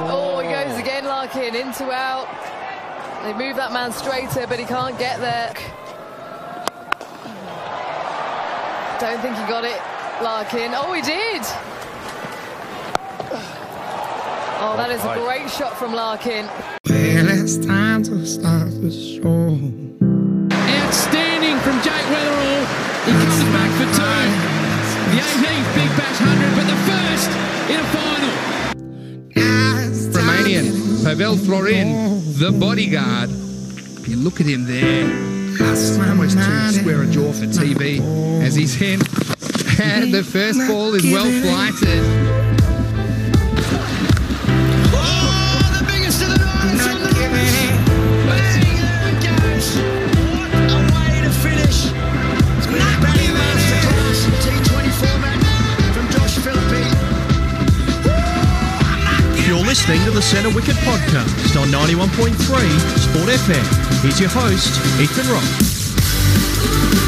Oh, he goes again, Larkin, into out. They move that man straighter, but he can't get there. Don't think he got it, Larkin. Oh, he did! Oh, that is a great shot from Larkin. Well, it's time to start the show. Outstanding from Jake Weatherald. He comes back for two. The 18th Big Bash 100, but the first in a final. Pavel Florin, the bodyguard. You look at him there. Almost too square a jaw for TV as he's hand. And the first ball is well flighted. Listening to the Centre Wicket podcast on 91.3 Sport FM. Here's your host, Ethan Rock.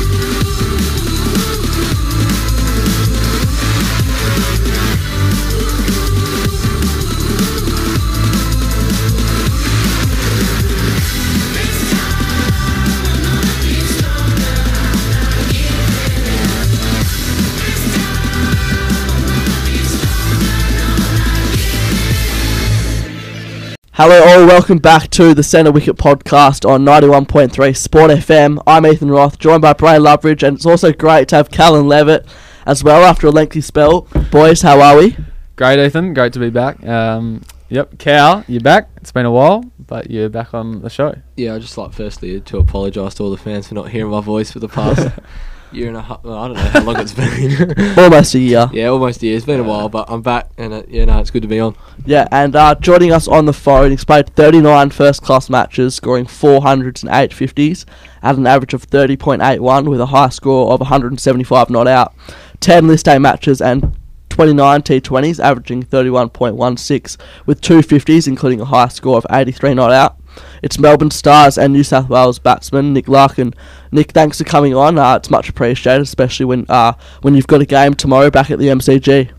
Hello, all. Welcome back to the Centre Wicket podcast on 91.3 Sport FM. I'm Ethan Roth, joined by Bray Loveridge, and it's also great to have Callan Levitt as well after a lengthy spell. Boys, how are we? Great, Ethan. Great to be back. Um, yep, Cal, you're back. It's been a while, but you're back on the show. Yeah, I'd just like firstly to apologise to all the fans for not hearing my voice for the past year and a half. Well, I don't know how long it's been. Almost a year. yeah, almost a year. It's been a while, but I'm back, and uh, yeah, no, it's good to be on. Yeah, and uh, joining us on the phone, he's played 39 first class matches, scoring 400s and 850s at an average of 30.81 with a high score of 175 not out. 10 list A matches and 29 T20s, averaging 31.16 with two 50s, including a high score of 83 not out. It's Melbourne Stars and New South Wales batsman Nick Larkin. Nick, thanks for coming on. Uh, it's much appreciated, especially when uh, when you've got a game tomorrow back at the MCG.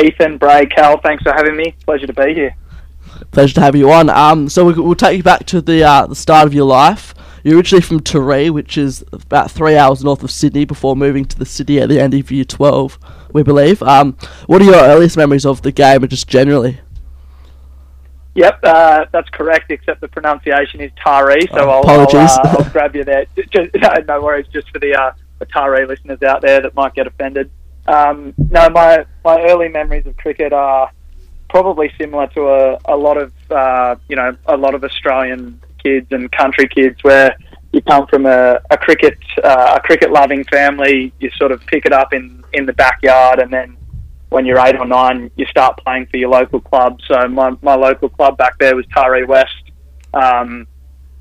Ethan, Bray, Cal, thanks for having me. Pleasure to be here. Pleasure to have you on. Um, so we, we'll take you back to the uh, the start of your life. You're originally from Taree, which is about three hours north of Sydney, before moving to the city at the end of Year 12, we believe. Um, what are your earliest memories of the game, and just generally? Yep, uh, that's correct, except the pronunciation is Tari, so Oh, I'll, apologies. I'll, uh, I'll grab you there. Just, no, no worries, just for the, uh, the Tari listeners out there that might get offended. Um, no, my, my early memories of cricket are probably similar to a, a lot of, uh, you know, a lot of Australian kids and country kids where you come from a, a cricket, uh, a cricket loving family, you sort of pick it up in, in the backyard and then when you're eight or nine, you start playing for your local club. So my, my local club back there was Taree West. Um,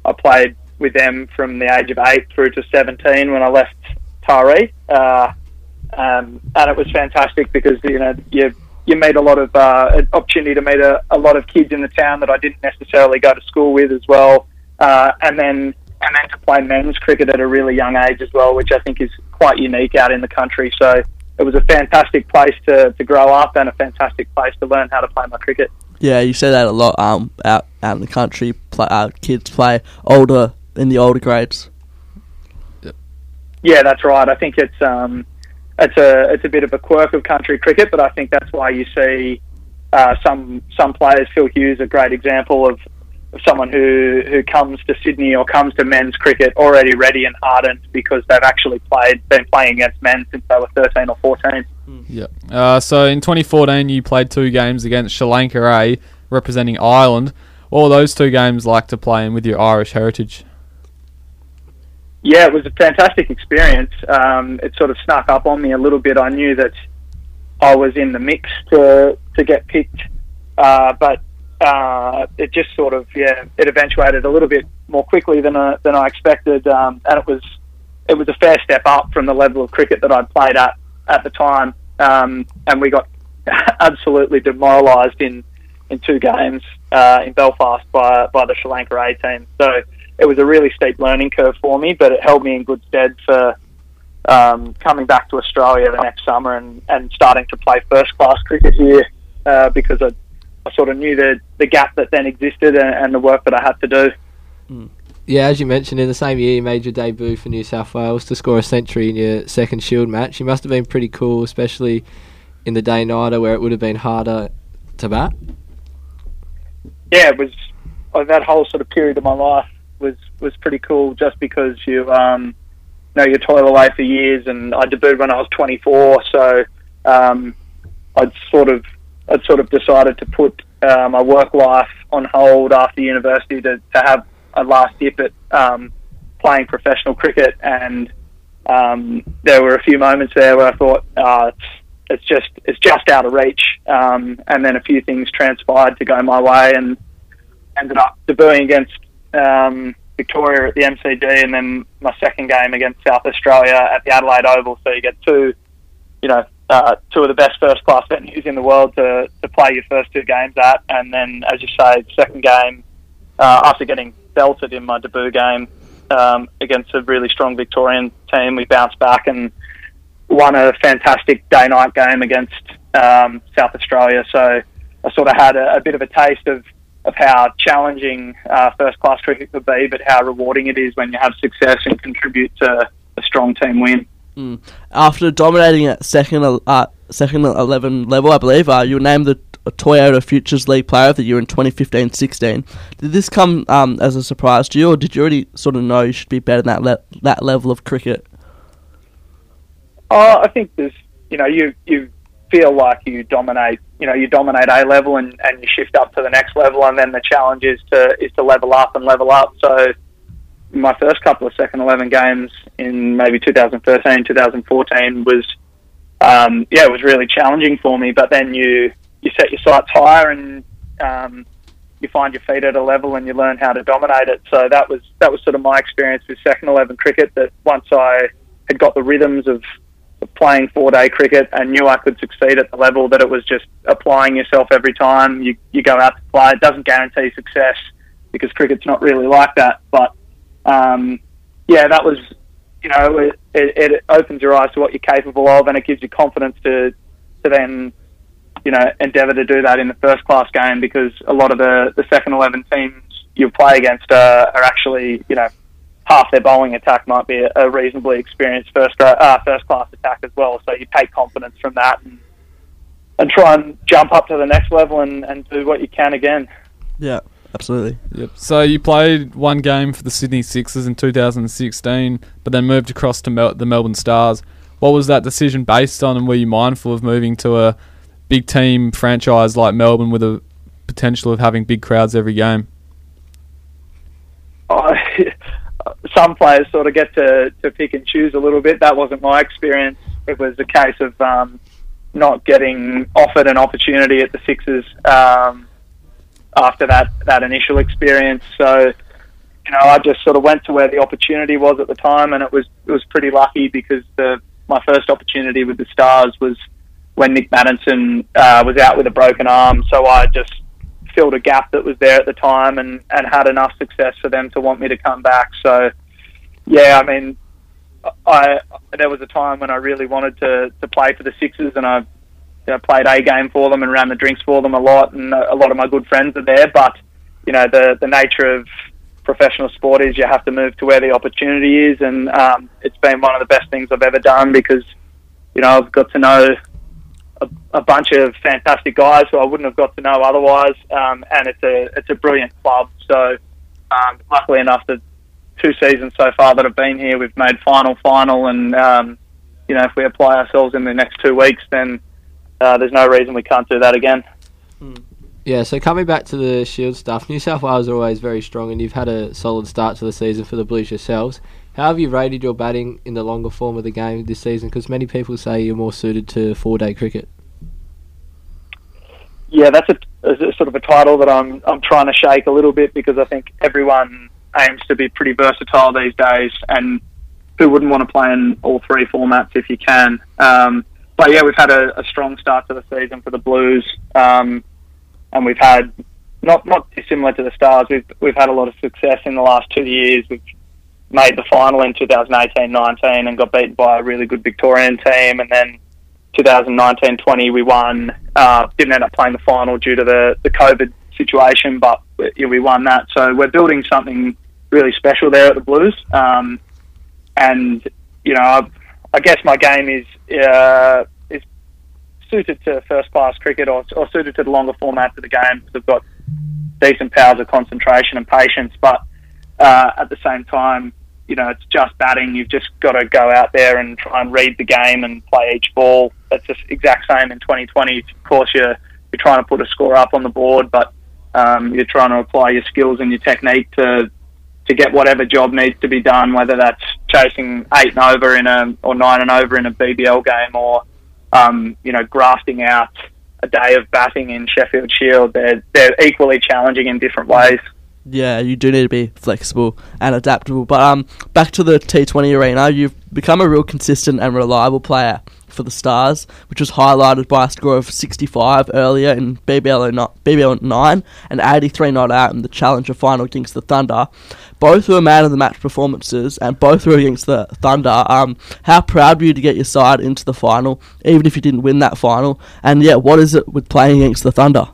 I played with them from the age of eight through to 17 when I left Taree. Uh, um, and it was fantastic because, you know, you, you meet a lot of, uh, an opportunity to meet a, a lot of kids in the town that I didn't necessarily go to school with as well. Uh, and then, and then to play men's cricket at a really young age as well, which I think is quite unique out in the country. So, it was a fantastic place to, to grow up and a fantastic place to learn how to play my cricket. Yeah, you say that a lot. Um, out out in the country, play, uh, kids play older in the older grades. Yeah, that's right. I think it's um, it's a it's a bit of a quirk of country cricket, but I think that's why you see uh, some some players. Phil Hughes, a great example of, of someone who who comes to Sydney or comes to men's cricket already ready and ardent because they've actually played been playing against men since they were thirteen or fourteen. Yep. Uh, so in 2014, you played two games against Sri Lanka A, representing Ireland. What were those two games like to play in with your Irish heritage? Yeah, it was a fantastic experience. Um, it sort of snuck up on me a little bit. I knew that I was in the mix to to get picked, uh, but uh, it just sort of yeah, it eventuated a little bit more quickly than I, than I expected, um, and it was it was a fair step up from the level of cricket that I'd played at at the time, um, and we got absolutely demoralised in in two games uh, in Belfast by by the Sri Lanka A team. So it was a really steep learning curve for me, but it held me in good stead for um, coming back to Australia the next summer and, and starting to play first class cricket here uh, because I I sort of knew the the gap that then existed and, and the work that I had to do. Yeah, as you mentioned, in the same year you made your debut for New South Wales to score a century in your second Shield match. You must have been pretty cool, especially in the day nighter where it would have been harder to bat. yeah, it was uh, that whole sort of period of my life was was pretty cool. Just because you um, know you toil away for years, and I debuted when I was 24, so um, I'd sort of I'd sort of decided to put uh, my work life on hold after university to, to have a last dip at um, playing professional cricket, and um, there were a few moments there where I thought, uh, it's, just it's just out of reach, um, and then a few things transpired to go my way, and ended up debuting against um, Victoria at the MCG, and then my second game against South Australia at the Adelaide Oval. So you get two, you know, uh, two of the best first class venues in the world to, to play your first two games at, and then as you say, second game uh, after getting belted in my debut game um, against a really strong Victorian team, we bounced back and won a fantastic day night game against um, South Australia. So I sort of had a, a bit of a taste of, of how challenging uh, first class cricket could be, but how rewarding it is when you have success and contribute to a strong team win. Mm. After dominating at second uh, second eleven level, I believe uh, you were named the Toyota Futures League Player of the Year in 2015-16. Did this come um, as a surprise to you, or did you already sort of know you should be better than that le- that level of cricket? Oh, I think there's, you know, you you feel like you dominate, you know, you dominate A level and, and you shift up to the next level, and then the challenge is to is to level up and level up. So, my first couple of second eleven games in maybe 2013, 2014 was, um, yeah, it was really challenging for me. But then you you set your sights higher and um, you find your feet at a level and you learn how to dominate it. So that was that was sort of my experience with second eleven cricket. That once I had got the rhythms of of playing four day cricket and knew I could succeed at the level that it was just applying yourself every time you, you go out to play. It doesn't guarantee success because cricket's not really like that. But um, yeah, that was, you know, it, it, opens your eyes to what you're capable of and it gives you confidence to, to then, you know, endeavour to do that in the first class game because a lot of the, the second 11 teams you play against uh, are actually, you know, half their bowling attack might be a, a reasonably experienced first uh, first class attack as well. So you take confidence from that and, and try and jump up to the next level and, and do what you can again. Yeah, absolutely. Yep. So you played one game for the Sydney Sixers in 2016, but then moved across to Mel- the Melbourne Stars. What was that decision based on, and were you mindful of moving to a big team franchise like Melbourne with a potential of having big crowds every game? Oh, some players sort of get to, to pick and choose a little bit. That wasn't my experience. It was a case of um, not getting offered an opportunity at the Sixers um, after that, that initial experience. So, you know, I just sort of went to where the opportunity was at the time, and it was it was pretty lucky because the my first opportunity with the Stars was when Nick Maddinson uh, was out with a broken arm. So I just filled a gap that was there at the time and, and had enough success for them to want me to come back. So, yeah, I mean, I there was a time when I really wanted to, to play for the Sixers and I you know, played a game for them and ran the drinks for them a lot and a lot of my good friends are there. But, you know, the, the nature of professional sport is you have to move to where the opportunity is and um, it's been one of the best things I've ever done because, you know, I've got to know a, a bunch of fantastic guys who I wouldn't have got to know otherwise, um, and it's a it's a brilliant club. So, um, luckily enough, the two seasons so far that I've been here, we've made final, final, and um, you know if we apply ourselves in the next two weeks, then uh, there's no reason we can't do that again. Yeah, so coming back to the Shield stuff, New South Wales are always very strong, and you've had a solid start to the season for the Blues yourselves. How have you rated your batting in the longer form of the game this season? Because many people say you're more suited to four-day cricket. Yeah, that's a, a sort of a title that I'm I'm trying to shake a little bit because I think everyone aims to be pretty versatile these days, and who wouldn't want to play in all three formats if you can? Um, but yeah, we've had a, a strong start to the season for the Blues, um, and we've had not not dissimilar to the Stars. We've we've had a lot of success in the last two years. We've made the final in 2018-19 and got beaten by a really good Victorian team, and then 2019-20 we won. Uh, didn't end up playing the final due to the, the COVID situation, but we, we won that. So we're building something really special there at the Blues. Um, and you know, I, I guess my game is uh, suited to first class cricket or, or suited to the longer formats of the game because I've got decent powers of concentration and patience. But uh, at the same time, you know, it's just batting. You've just got to go out there and try and read the game and play each ball. That's the exact same in 2020. Of course, you're you're trying to put a score up on the board, but um, you're trying to apply your skills and your technique to to get whatever job needs to be done, whether that's chasing eight and over in a or nine and over in a BBL game, or um, you know grafting out a day of batting in Sheffield Shield. They're they're equally challenging in different ways. Yeah, you do need to be flexible and adaptable. But um, back to the T20 arena, you've become a real consistent and reliable player for the Stars, which was highlighted by a score of 65 earlier in BBL, no- BBL 9 and 83 not out in the Challenger final against the Thunder. Both were man of the match performances, and both were against the Thunder. Um, how proud were you to get your side into the final, even if you didn't win that final? And yeah, what is it with playing against the Thunder?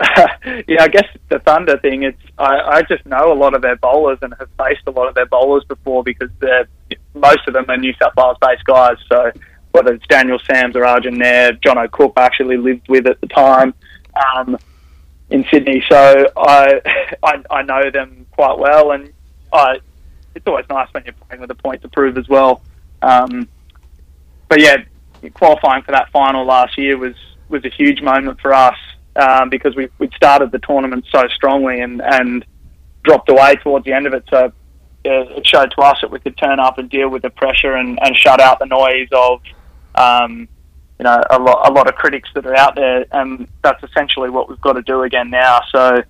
yeah, I guess the Thunder thing. It's I, I just know a lot of their bowlers and have faced a lot of their bowlers before because they're most of them are New South Wales based guys. So whether it's Daniel Sams or Arjun Nair, Jono Cook actually lived with at the time um, in Sydney. So I, I I know them quite well, and I it's always nice when you're playing with a point to prove as well. Um, but yeah, qualifying for that final last year was was a huge moment for us um, because we we started the tournament so strongly and and dropped away towards the end of it. So it showed to us that we could turn up and deal with the pressure and, and shut out the noise of um, you know a lot a lot of critics that are out there, and that's essentially what we've got to do again now. So.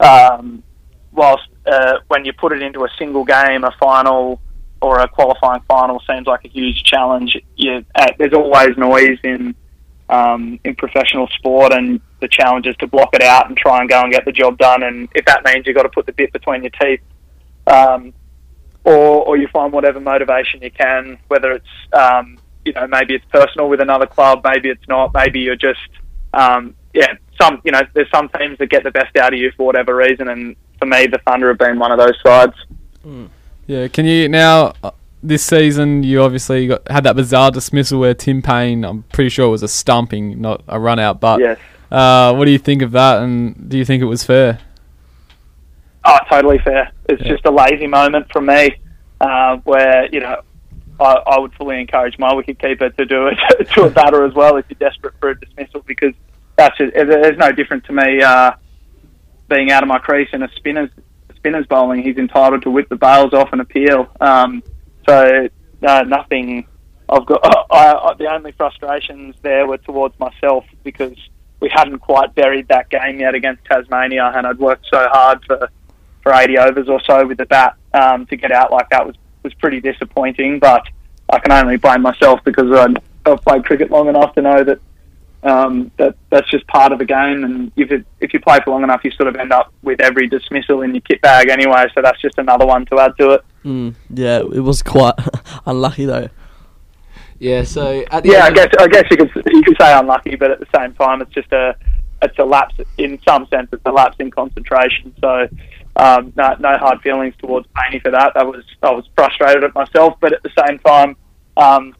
Um, whilst uh, when you put it into a single game, a final or a qualifying final seems like a huge challenge. You, uh, there's always noise in um, in professional sport, and the challenge is to block it out and try and go and get the job done. And if that means you've got to put the bit between your teeth, um, or or you find whatever motivation you can, whether it's um, you know maybe it's personal with another club, maybe it's not, maybe you're just um, yeah some you know there's some teams that get the best out of you for whatever reason, and for me the Thunder have been one of those sides. Yeah, can you now uh, this season? You obviously got, had that bizarre dismissal where Tim Paine, I'm pretty sure it was a stumping, not a run out. But Yes. Uh, what do you think of that? And do you think it was fair? Oh, totally fair. It's just a lazy moment from me, uh, where you know I, I would fully encourage my wicketkeeper to do it to a batter as well if you're desperate for a dismissal because that's just, there's no different to me uh, being out of my crease in a spinner's spinner's bowling. He's entitled to whip the bails off and appeal. Um, so no, nothing. I've got I, I, the only frustrations there were towards myself because we hadn't quite buried that game yet against Tasmania, and I'd worked so hard for for 80 overs or so with the bat um, to get out like that was was pretty disappointing. But I can only blame myself because I, I've played cricket long enough to know that um, that that's just part of the game. And if it, if you play for long enough, you sort of end up with every dismissal in your kit bag anyway. So that's just another one to add to it. Mm, yeah, it was quite unlucky though. Yeah, so at the Yeah, I guess I guess you could you could say unlucky, but at the same time, it's just a it's a lapse in some sense. It's a lapse in concentration. So um, no no hard feelings towards Painey for that. I was I was frustrated at myself, but at the same time, um,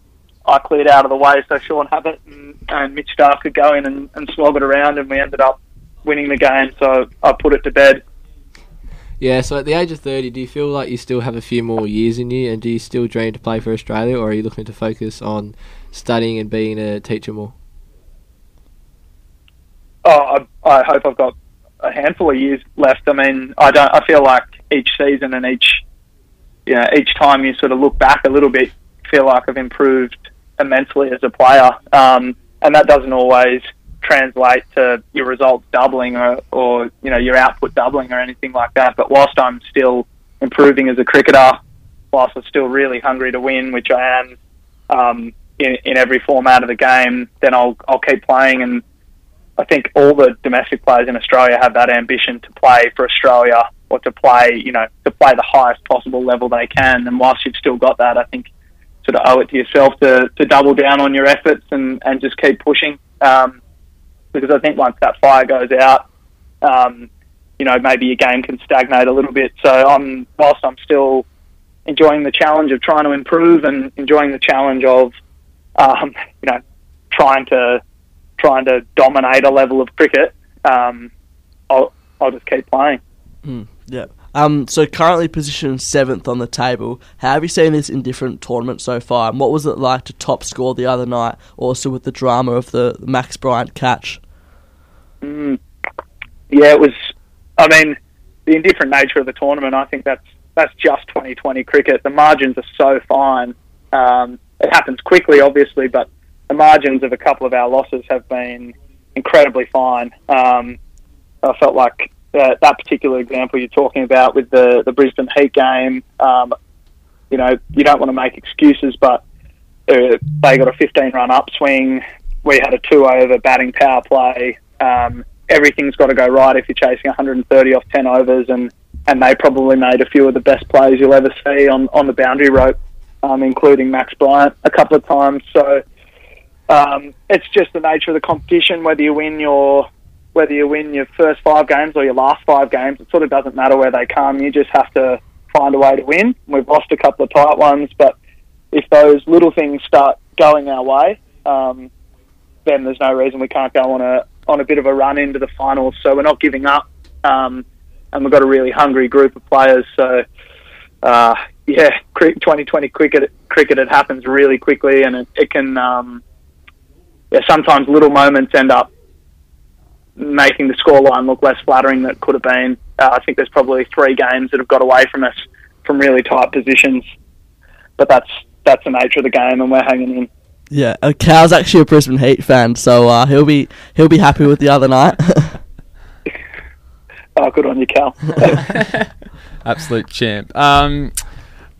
I cleared out of the way so Sean Abbott and, and Mitch Starc could go in and, and slog it around, and we ended up winning the game. So I put it to bed. Yeah, so at the age of 30, do you feel like you still have a few more years in you and do you still dream to play for Australia or are you looking to focus on studying and being a teacher more? oh, I, I hope I've got a handful of years left. I mean, I don't. I feel like each season and each, you know, each time you sort of look back a little bit, feel like I've improved immensely as a player. Um, and that doesn't always translate to your results doubling or, or you know your output doubling or anything like that. But whilst I'm still improving as a cricketer, whilst I'm still really hungry to win, which I am um, in, in every format of the game, then I'll I'll keep playing and I think all the domestic players in Australia have that ambition to play for Australia or to play, you know, to play the highest possible level they can. And whilst you've still got that, I think sort of owe it to yourself to, to double down on your efforts and, and just keep pushing. Um, because I think once that fire goes out, um, you know, maybe your game can stagnate a little bit. So I'm, whilst I'm still enjoying the challenge of trying to improve and enjoying the challenge of, um, you know, trying to trying to dominate a level of cricket, um, I'll I'll just keep playing. Mm, yeah. Um, so currently positioned seventh on the table. How have you seen this in different tournaments so far? And what was it like to top score the other night? Also with the drama of the Max Bryant catch. Mm. Yeah, it was. I mean, the indifferent nature of the tournament. I think that's that's just 2020 cricket. The margins are so fine. Um, it happens quickly, obviously, but the margins of a couple of our losses have been incredibly fine. Um, I felt like uh, that particular example you're talking about with the the Brisbane Heat game. Um, you know, you don't want to make excuses, but uh, they got a 15 run upswing. We had a two over batting power play. Um, everything's got to go right if you're chasing 130 off 10 overs, and and they probably made a few of the best plays you'll ever see on on the boundary rope, um, including Max Bryant a couple of times. So um, it's just the nature of the competition. Whether you win your whether you win your first five games or your last five games, it sort of doesn't matter where they come. You just have to find a way to win. We've lost a couple of tight ones, but if those little things start going our way, um, then there's no reason we can't go on a on a bit of a run into the finals. So we're not giving up, um, and we've got a really hungry group of players. So uh, yeah, 2020 cricket cricket it happens really quickly, and it, it can um, yeah sometimes little moments end up making the scoreline look less flattering than it could have been. Uh, I think there's probably three games that have got away from us from really tight positions, but that's that's the nature of the game, and we're hanging in. Yeah, uh, Cal's actually a Brisbane Heat fan, so uh, he'll be he'll be happy with the other night. oh, good on you, Cal. Absolute champ. Um,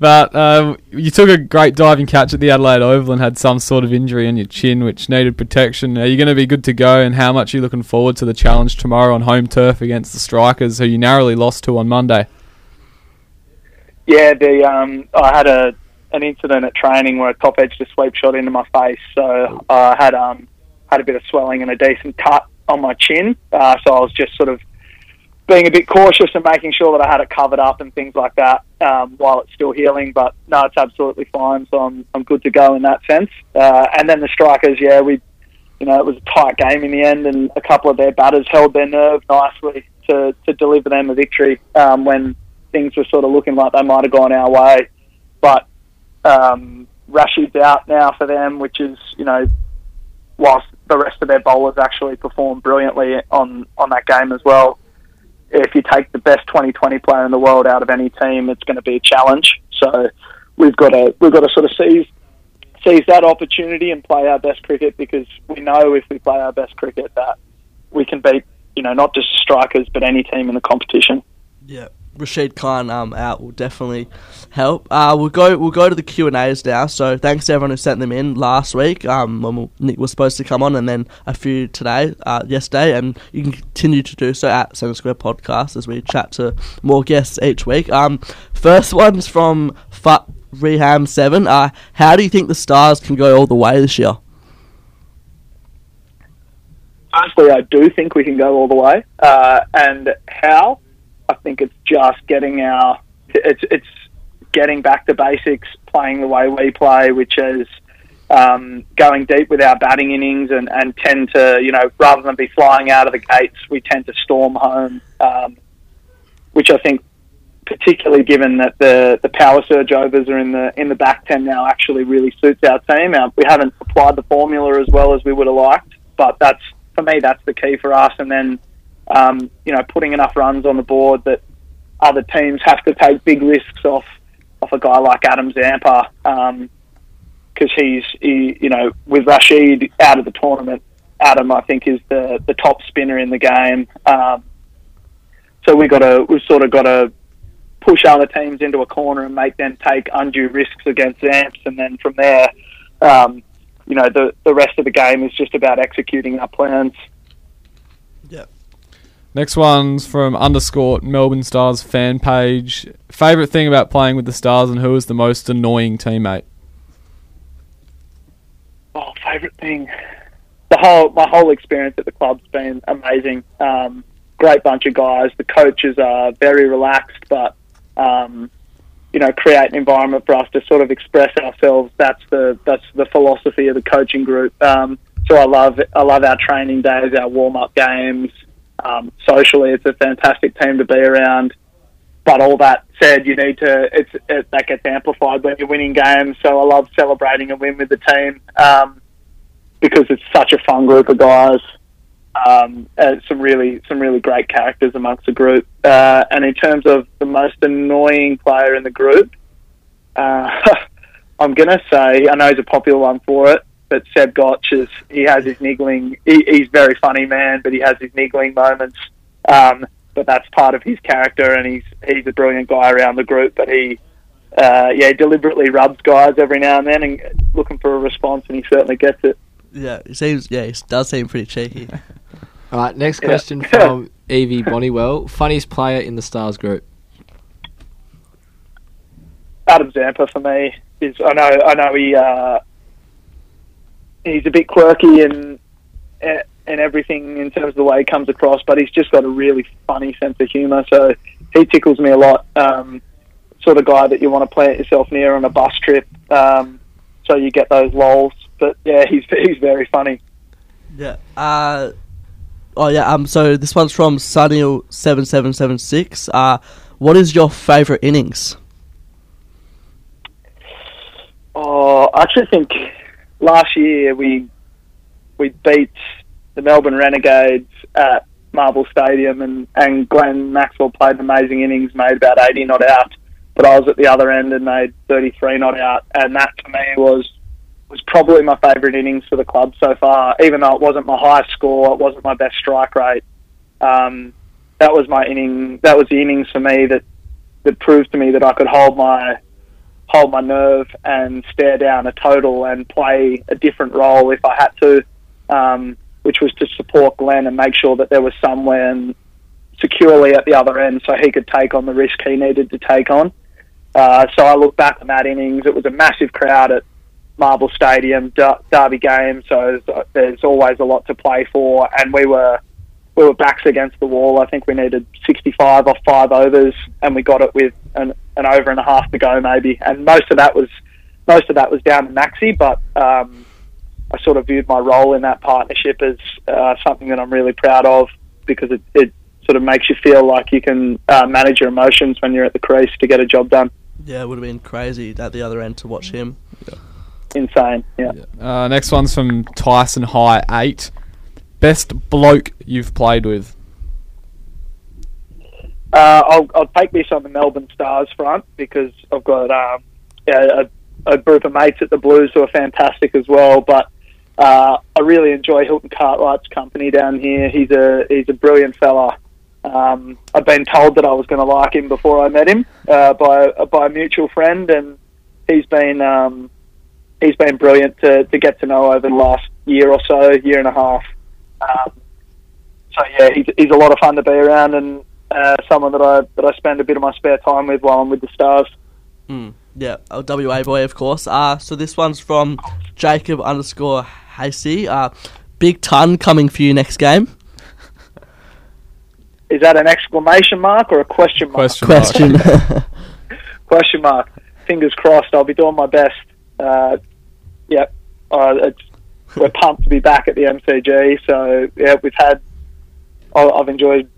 but uh, you took a great diving catch at the Adelaide Oval and had some sort of injury in your chin, which needed protection. Are you going to be good to go? And how much are you looking forward to the challenge tomorrow on home turf against the Strikers, who you narrowly lost to on Monday? Yeah, the um, I had a an incident at training where a top edged a sweep shot into my face, so I had um, had a bit of swelling and a decent cut on my chin. Uh, so I was just sort of being a bit cautious and making sure that I had it covered up and things like that um, while it's still healing. But no, it's absolutely fine, so I'm I'm good to go in that sense. Uh, and then the strikers, yeah, we, you know, it was a tight game in the end, and a couple of their batters held their nerve nicely to to deliver them a victory um, when things were sort of looking like they might have gone our way. But um, Rashid's out now for them, which is you know, whilst the rest of their bowlers actually performed brilliantly on on that game as well if you take the best 2020 player in the world out of any team, it's going to be a challenge. So we've got to we've got to sort of seize seize that opportunity and play our best cricket because we know if we play our best cricket that we can beat you know not just strikers but any team in the competition. Yeah. Rashid Khan um, out will definitely help. Uh, we'll go we'll go to the Q and A's now. So thanks to everyone who sent them in last week um, when we'll, Nick was supposed to come on, and then a few today, uh, yesterday, and you can continue to do so at Centre Square Podcast as we chat to more guests each week. Um, first one's from Fut Reham Seven. Uh, how do you think the Stars can go all the way this year? Honestly, I do think we can go all the way, uh, and how I think it's just getting our it's it's getting back to basics, playing the way we play, which is um, going deep with our batting innings and, and tend to you know rather than be flying out of the gates, we tend to storm home, um, which I think particularly given that the the power surge overs are in the in the back ten now actually really suits our team. Our, we haven't applied the formula as well as we would have liked, but that's for me that's the key for us, and then um, you know, putting enough runs on the board that other teams have to take big risks off off a guy like Adam Zampa because um, he's he, you know with Rashid out of the tournament, Adam I think is the the top spinner in the game. Um, so we got to we've sort of got to push other teams into a corner and make them take undue risks against Zamps, and then from there, um, you know, the the rest of the game is just about executing our plans. Next one's from underscore Melbourne Stars fan page. Favorite thing about playing with the Stars and who is the most annoying teammate? Oh, favourite thing? The whole my whole experience at the club's been amazing. Um, great bunch of guys. The coaches are very relaxed, but um, you know, create an environment for us to sort of express ourselves. That's the that's the philosophy of the coaching group. Um, so I love I love our training days, our warm up games. Um, socially, it's a fantastic team to be around. But all that said, you need to it's it, that gets amplified when you're winning games. So I love celebrating a win with the team um, because it's such a fun group of guys. Um, and some really some really great characters amongst the group. Uh, and in terms of the most annoying player in the group, uh, I'm gonna say I know he's a popular one for it, but Seb Gotch is he has his niggling. He, he's very funny man, but he has his niggling moments. Um, but that's part of his character, and he's he's a brilliant guy around the group. But he, uh, yeah, deliberately rubs guys every now and then, and looking for a response, and he certainly gets it. Yeah, he seems. Yeah, he does seem pretty cheeky. All right, next Yeah. question from Evie Bonnywell. Funniest player in the Stars group? Adam Zampa for me is I know I know he uh, he's a bit quirky and and everything in terms of the way he comes across, but he's just got a really funny sense of humour. So he tickles me a lot. Um, sort of guy that you want to plant yourself near on a bus trip, um, so you get those lols. But yeah, he's he's very funny. Yeah. Uh, oh yeah. Um. So this one's from Sunil seven seven seven six. Uh, what is your favourite innings? Oh, I actually think last year we we beat the Melbourne Renegades at Marvel Stadium, and and Glenn Maxwell played an amazing innings, made about eighty not out. But I was at the other end and made thirty three not out, and that to me was was probably my favourite innings for the club so far. Even though it wasn't my highest score, it wasn't my best strike rate. Um, that was my inning. That was the innings for me that that proved to me that I could hold my hold my nerve and stare down a total and play a different role if I had to, um, which was to support Glenn and make sure that there was someone securely at the other end so he could take on the risk he needed to take on. Uh, so I look back on that innings. It was a massive crowd at Marvel Stadium, Der- Derby game, so there's always a lot to play for, and we were we were backs against the wall. I think we needed 65 off five overs, and we got it with an, an over and a half to go, maybe. And most of that was most of that was down to Maxi, but um, I sort of viewed my role in that partnership as uh, something that I'm really proud of because it, it sort of makes you feel like you can uh, manage your emotions when you're at the crease to get a job done. Yeah, it would have been crazy at the other end to watch him. Insane, yeah. Uh, next one's from Tyson High eight. Best bloke you've played with. Uh, I'll, I'll take this on the Melbourne Stars front because I've got um, a, a group of mates at the Blues who are fantastic as well. But uh, I really enjoy Hilton Cartwright's company down here. He's a he's a brilliant fella. Um, I've been told that I was going to like him before I met him uh, by by a mutual friend, and he's been um, he's been brilliant to, to get to know over the last year or so, year and a half. Um, so yeah, he's, he's a lot of fun to be around, and uh, someone that I that I spend a bit of my spare time with while I'm with the Stars. Mm, yeah, a WA boy, of course. Uh, so this one's from Jacob underscore Hasey. Uh, big ton coming for you next game. Is that an exclamation mark or a question mark? Question. Question. Question mark. Fingers crossed. I'll be doing my best. Uh, yep. Uh, it's, we're pumped to be back at the MCG. So yeah, we've had. I- I've enjoyed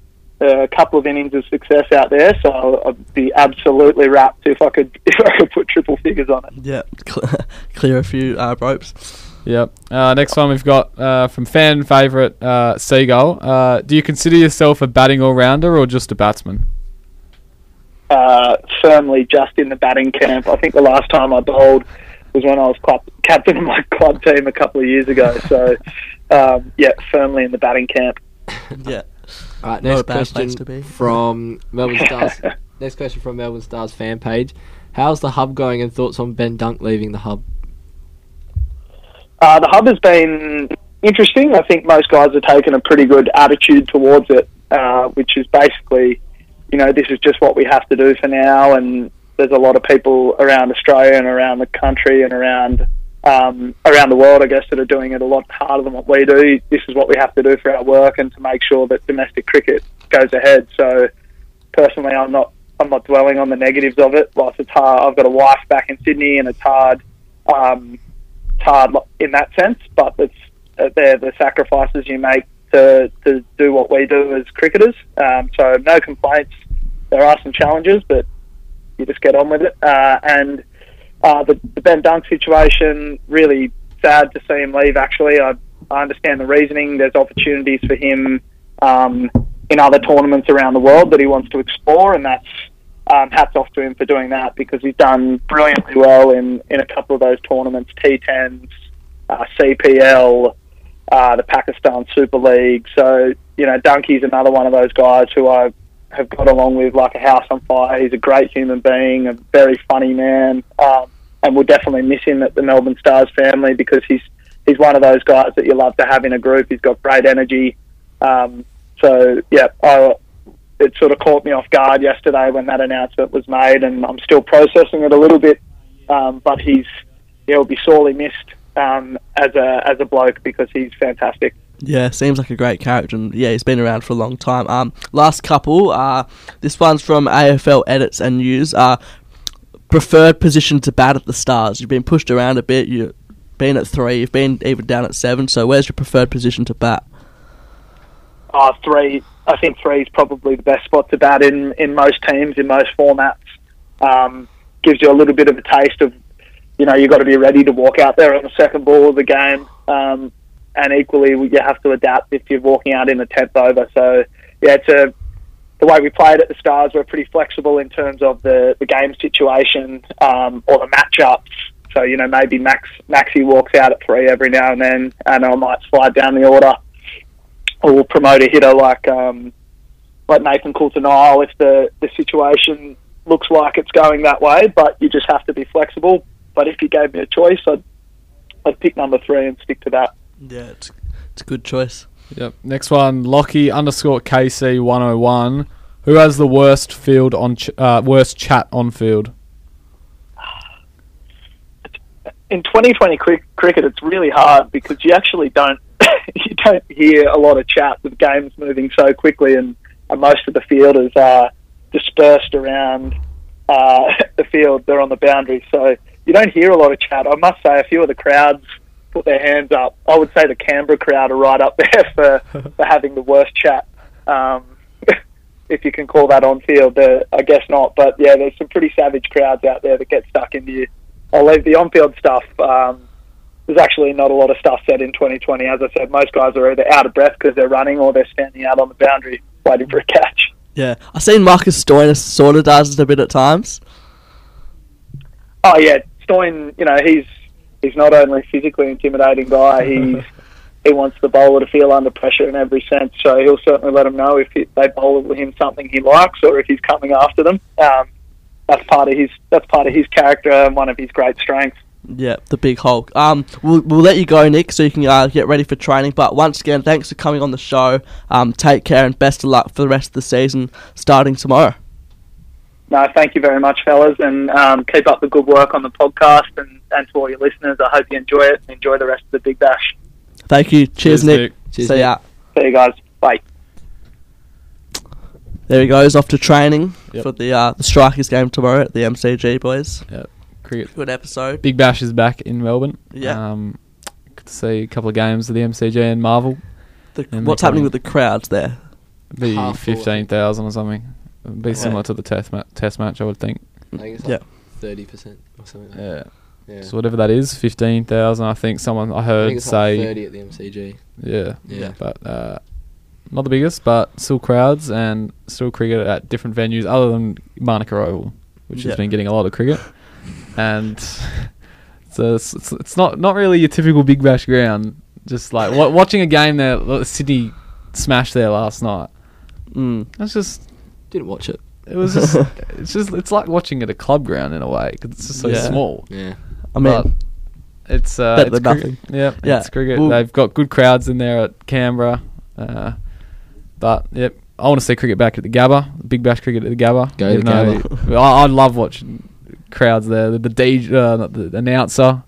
a couple of innings of success out there. So I'd be absolutely wrapped if I could if I could put triple figures on it. yeah, clear a few uh, ropes. Yep. Uh, next one we've got uh, from fan favourite uh, Seagull. Uh, do you consider yourself a batting all rounder or just a batsman? uh, firmly just in the batting camp. I think the last time I bowled was when I was club, captain of my club team a couple of years ago. So, um, yeah, firmly in the batting camp. Yeah. All right, next bad to question be. from Melbourne Stars. next question from Melbourne Stars fan page. How's the hub going and thoughts on Ben Dunk leaving the hub? Uh, the hub has been interesting. I think most guys have taken a pretty good attitude towards it, uh, which is basically, you know, this is just what we have to do for now. And there's a lot of people around Australia and around the country and around um, around the world, I guess, that are doing it a lot harder than what we do. This is what we have to do for our work and to make sure that domestic cricket goes ahead. So, personally, I'm not I'm not dwelling on the negatives of it. Whilst it's hard, I've got a wife back in Sydney, and it's hard. Um, it's hard in that sense, but it's uh, they're the sacrifices you make to to do what we do as cricketers. Um, so, no complaints. There are some challenges, but you just get on with it. Uh, and uh, the, the Ben Dunk situation, really sad to see him leave. Actually, I, I understand the reasoning. There's opportunities for him um, in other tournaments around the world that he wants to explore, and that's um, hats off to him for doing that because he's done brilliantly well in, in a couple of those tournaments, T10s, uh, CPL, uh, the Pakistan Super League. So you know, Dunkey's another one of those guys who I have got along with like a house on fire. He's a great human being, a very funny man, um, and we'll definitely miss him at the Melbourne Stars family because he's he's one of those guys that you love to have in a group. He's got great energy. Um, so yeah, I, it sort of caught me off guard yesterday when that announcement was made, and I'm still processing it a little bit. Um, but he's he'll be sorely missed um, as a as a bloke because he's fantastic. Yeah, seems like a great character, and yeah, he's been around for a long time. Um, last couple, uh, this one's from AFL Edits and News. Uh, preferred position to bat at the Stars. You've been pushed around a bit. You've been at three. You've been even down at seven. So, where's your preferred position to bat? Uh, three. I think three is probably the best spot to bat in in most teams in most formats. Um, gives you a little bit of a taste of, you know, you've got to be ready to walk out there on the second ball of the game. Um, and equally you have to adapt if you're walking out in the tenth over. So yeah, it's a the way we played at the Stars. We're pretty flexible in terms of the the game situation um, or the matchups. So you know maybe Max Maxi walks out at three every now and then, and I might slide down the order, or we'll promote a hitter like um, like Nathan Coulter-Nile if the the situation looks like it's going that way. But you just have to be flexible. But if you gave me a choice, I'd I'd pick number three and stick to that. Yeah, it's it's a good choice. Yep. Next one, Lockie underscore KC one hundred one. Who has the worst field on ch- uh, worst chat on field? in 2020 cric- cricket, it's really hard because you actually don't you don't hear a lot of chat with games moving so quickly, and, and most of the fielders are dispersed around uh, the field. They're on the boundary, so you don't hear a lot of chat. I must say, a few of the crowds put their hands up. I would say the Canberra crowd are right up there for, for having the worst chat. Um, if you can call that on field, uh, I guess not. But yeah, there's some pretty savage crowds out there that get stuck into you. I'll leave the on field stuff. Um, there's actually not a lot of stuff said in 2020. As I said, most guys are either out of breath because they're running or they're standing out on the boundary waiting for a catch. Yeah, I've seen Marcus Stoinis sort of does it a bit at times. Oh yeah, Stoin. You know he's he's not only a physically intimidating guy. He's he wants the bowler to feel under pressure in every sense. So he'll certainly let them know if he, they bowl with him something he likes or if he's coming after them. Um, that's part of his that's part of his character and one of his great strengths. Yeah, the big Hulk. Um, we'll, we'll let you go, Nick, so you can uh, get ready for training. But once again, thanks for coming on the show. Um, take care and best of luck for the rest of the season starting tomorrow. No, thank you very much, fellas, and um, keep up the good work on the podcast. And, and to all your listeners, I hope you enjoy it and enjoy the rest of the Big Bash. Thank you. Cheers, Cheers, Nick. Nick. Cheers, See Nick. ya. See you guys. Bye. There he goes off to training Yep. for the uh, the Strikers game tomorrow at the MCG, boys. Yep. Cricket. Good episode. Big Bash is back in Melbourne. Yeah. Um, good to see a couple of games of the MCG and Marvel. The, And what's happening with the crowds there? Be Half full, I fifteen thousand or something. It'd be similar to the test ma- test match, I would think. I think it's Yeah. like thirty percent or something. Like Yeah. that. Yeah. So whatever that is, fifteen thousand. I think someone I I heard think it's say. like thirty at the MCG. Yeah. Yeah. But uh, not the biggest, but still crowds and still cricket at different venues other than Manuka Oval, which Yeah. has been getting a lot of cricket. And so it's, it's, it's not not really your typical Big Bash ground. Just like wa- watching a game there, like Sydney smashed there last night. Mm. It's just Didn't watch it. it was just it's just it's like watching at a club ground in a way because it's just so Yeah. small. Yeah. I mean, But it's uh, better it's than cricket. nothing. Yeah, Yeah. it's cricket. Well- They've got good crowds in there at Canberra. Uh, but yep, I want to see cricket back at the Gabba. Big Bash cricket at the Gabba. Go to even though- I, I love watching crowds there. The, the DJ, uh, not the announcer,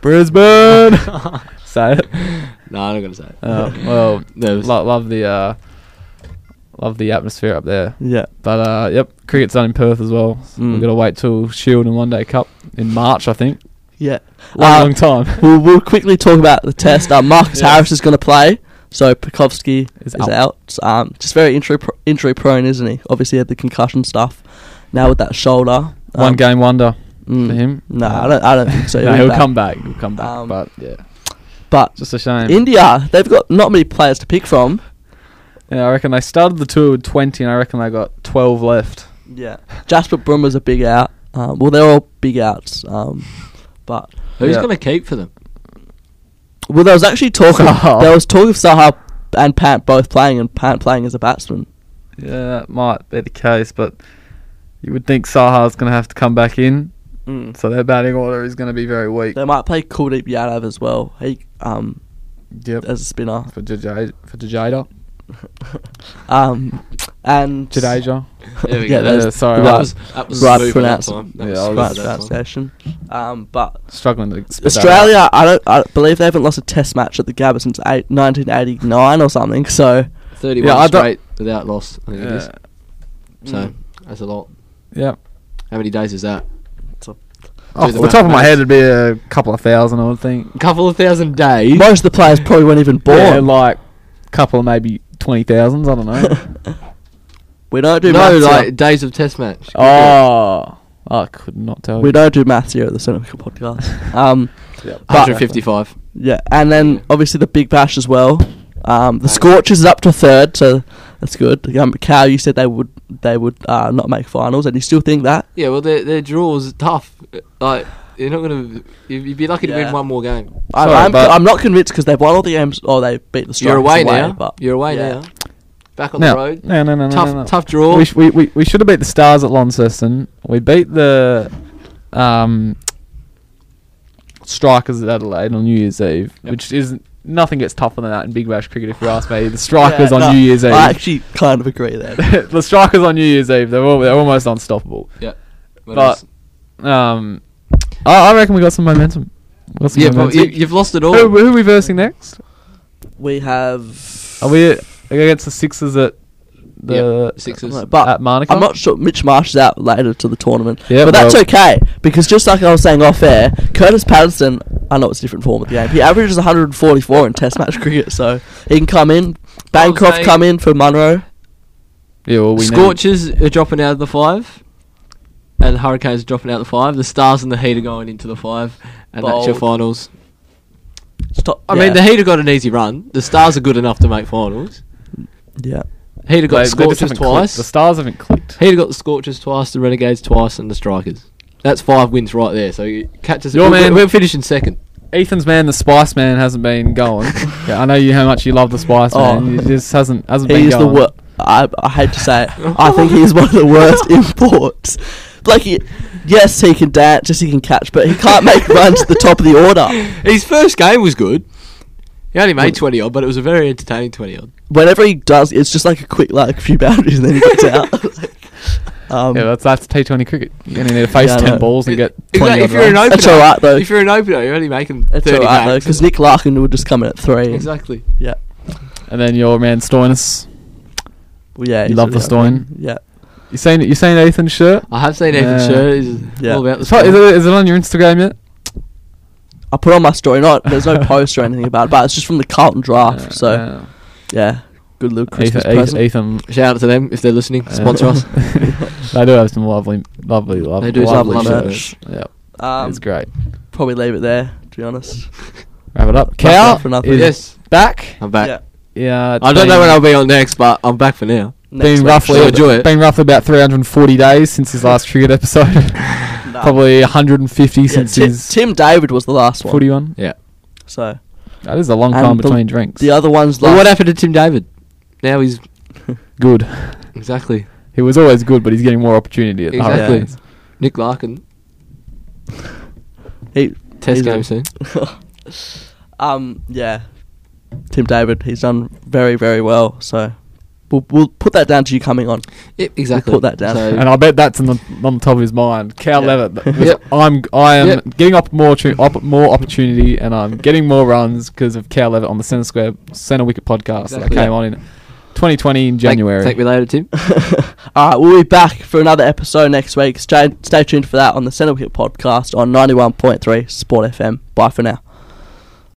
Brisbane. Say it. No, I'm not gonna say. It. Uh, well, There was- lo- love the uh, love the atmosphere up there. Yeah. But uh, yep, cricket's done in Perth as well. So Mm. We've got to wait till Shield and One Day Cup in March, I think. Yeah. Long, Uh, long time. We'll, we'll quickly talk about the test. Uh, Marcus Yeah. Harris is going to play, so Pucovski Is is, out. Um, just very injury pro- injury prone, isn't he? Obviously, he had the concussion stuff. Now with that shoulder, One um, game wonder mm, for him. No, Uh, I don't. I don't think so. no, he'll back. come back. He'll come back. Um, but yeah, But just a shame. India, they've got not many players to pick from. Yeah, I reckon they started the tour with twenty, and I reckon they got twelve left. Yeah, Jasprit Bumrah's a big out. Um, well, they're all big outs. Um, but Who's Yeah. gonna keep for them? well, there was actually talk. Of, Saha. there was talk of Saha and Pant both playing, and Pant playing as a batsman. Yeah, that might be the case, but you would think Saha's going to have to come back in, Mm. so their batting order is going to be very weak. They might play Kuldeep Yadav as well. He um Yep. as a spinner. For Jajada. For Jajada. Um, and Jadeja. There we Yeah, go. that's Yeah, sorry. That was that was right smooth pronounce- that time. That yeah, was I smooth right was- that time. pronunciation. Um, but Struggling to spit that out. Australia, I don't, I believe they haven't lost a Test match at the Gabba since eight, 1989 or something. So Thirty-one Yeah, I don't- straight without loss. I think it is. Yeah. So that's a lot. Yeah. How many days is that? Off the the top of my head, it'd be a couple of thousand, I would think. A couple of thousand days. most of the players probably weren't even born. Yeah, like a couple of maybe twenty thousands. I don't know. we don't do no, maths like here. days of test match. oh, I could not tell. We you. don't do maths here at the Cynical Podcast. Um, Yep. but- 155. yeah, and then obviously the Big Bash as well. Um, the Scorchers is up to third, so that's good. Um, Cal, you said they would they would uh, not make finals, and you still think that? Yeah, well, their their draws tough. Like you're not gonna. You'd you'd be lucky to Yeah. win one more game. I, Sorry, I'm, but- I'm not convinced because they've won all the games, or they beat the Strikers You're away, away now. But You're away yeah. now. Back on No, the road. no, no, no, no, tough, no, no. tough draw. We, sh- we, we, we should have beat the Stars at Launceston. We beat the um, Strikers at Adelaide on New Year's Eve, Yep. which is nothing gets tougher than that in Big Bash cricket. If you ask me, the Strikers Yeah, on no, New Year's Eve. I actually kind of agree there. the Strikers on New Year's Eve, they're, al- they're almost unstoppable. What but- else? Um, I, I reckon we got some momentum. Got some yeah, but momentum. you, you've lost it all. who, who are we versing next? We have. Are we against the Sixers at the Sixers. But at Manuka? I'm not sure. Mitch Marsh is out later to the tournament. Yeah, but that's well- okay because just like I was saying off air, Kurtis Patterson. I know it's a different form of the game. He averages 144 in Test match cricket, so he can come in. Bancroft saying- come in for Munro. Yeah, well, we need- Scorchers are dropping out of the five, and the Hurricanes are dropping out of the five. The Stars and the Heat are going into the five, and that's your finals. Stop. I yeah. mean, the Heat have got an easy run. The Stars are good enough to make finals. yeah. Heat have got They- the they just Scorchers haven't clicked. twice. The Stars haven't clicked. Heat have got the Scorchers twice, the Renegades twice, and the Strikers. That's five wins right there. So you catch us. Your we're, man- we're finishing second. Ethan's man, the Spice Man, hasn't been going. yeah, I know you how much you love the Spice Oh. Man. He just hasn't hasn't He been is the going. worst. I, I hate to say it. I think he's one of the worst imports. Like, he, yes, he can dance, yes, he can catch, but he can't make runs at the top of the order. His first game was good. He only made twenty odd, but it was a very entertaining twenty odd. Whenever he does, it's just like a quick, like a few boundaries, and then he gets out. Like, um, Yeah, that's that's T Twenty cricket. You only need to face Yeah, I ten know. balls and get Exactly, twenty. if you're an opener, That's alright, though. If you're an opener, you're only making It's thirty alright though, because Nick Larkin would just come in at three. exactly. Yeah. and then your man Stoinis. Well, yeah. You love really the Stoin? Yeah. You seen you seen Ethan's shirt? I have seen Ethan Yeah. shirt. He's Yeah. all about the Is it, sport. is it on your Instagram yet? I put on my story. Not there's no post or anything about it, but it's just from the Carlton Draught. Yeah, so yeah. yeah, good little Christmas Ethan, present. Ethan, Ethan Shout out to them if they're listening. Sponsor us. they do have some lovely, lovely, lovely. They do lovely lovely shirts. Yeah, Um, it's great. probably leave it there. To be honest. Wrap it up. Back Cow for nothing. is yes, back. I'm back. Yeah. Yeah, I don't know when I'll be on next, but I'm back for now. Next been week. roughly So enjoy it. been roughly about 340 days since his last cricket episode. No. Probably 150 Yeah, since Ti- his Tim David was the last one. footy one. So That is a long And time the- between drinks. the other ones Well, like what happened to Tim David? Now he's good. exactly He was always good, but he's getting more opportunity at the Exactly. Hurricanes. Nick Larkin. he, Test he's game a- soon. um yeah, Tim David. He's done very very well. So we'll, we'll put that down to you coming on. Yep, exactly. put that down. So, And I bet that's on the, on the top of his mind. Cal Yeah. Levitt. Yep. I'm I am Yep. getting up more tru- op- more opportunity, and I'm getting more runs because of Cal Levitt on the Centre Square Centre Wicket podcast that Exactly. came on in 2020 in thank- January. Thank, me later, Tim. All right, we'll be back for another episode next week. Stay, stay tuned for that on the Centre Wicket podcast on 91.3 Sport FM. Bye for now.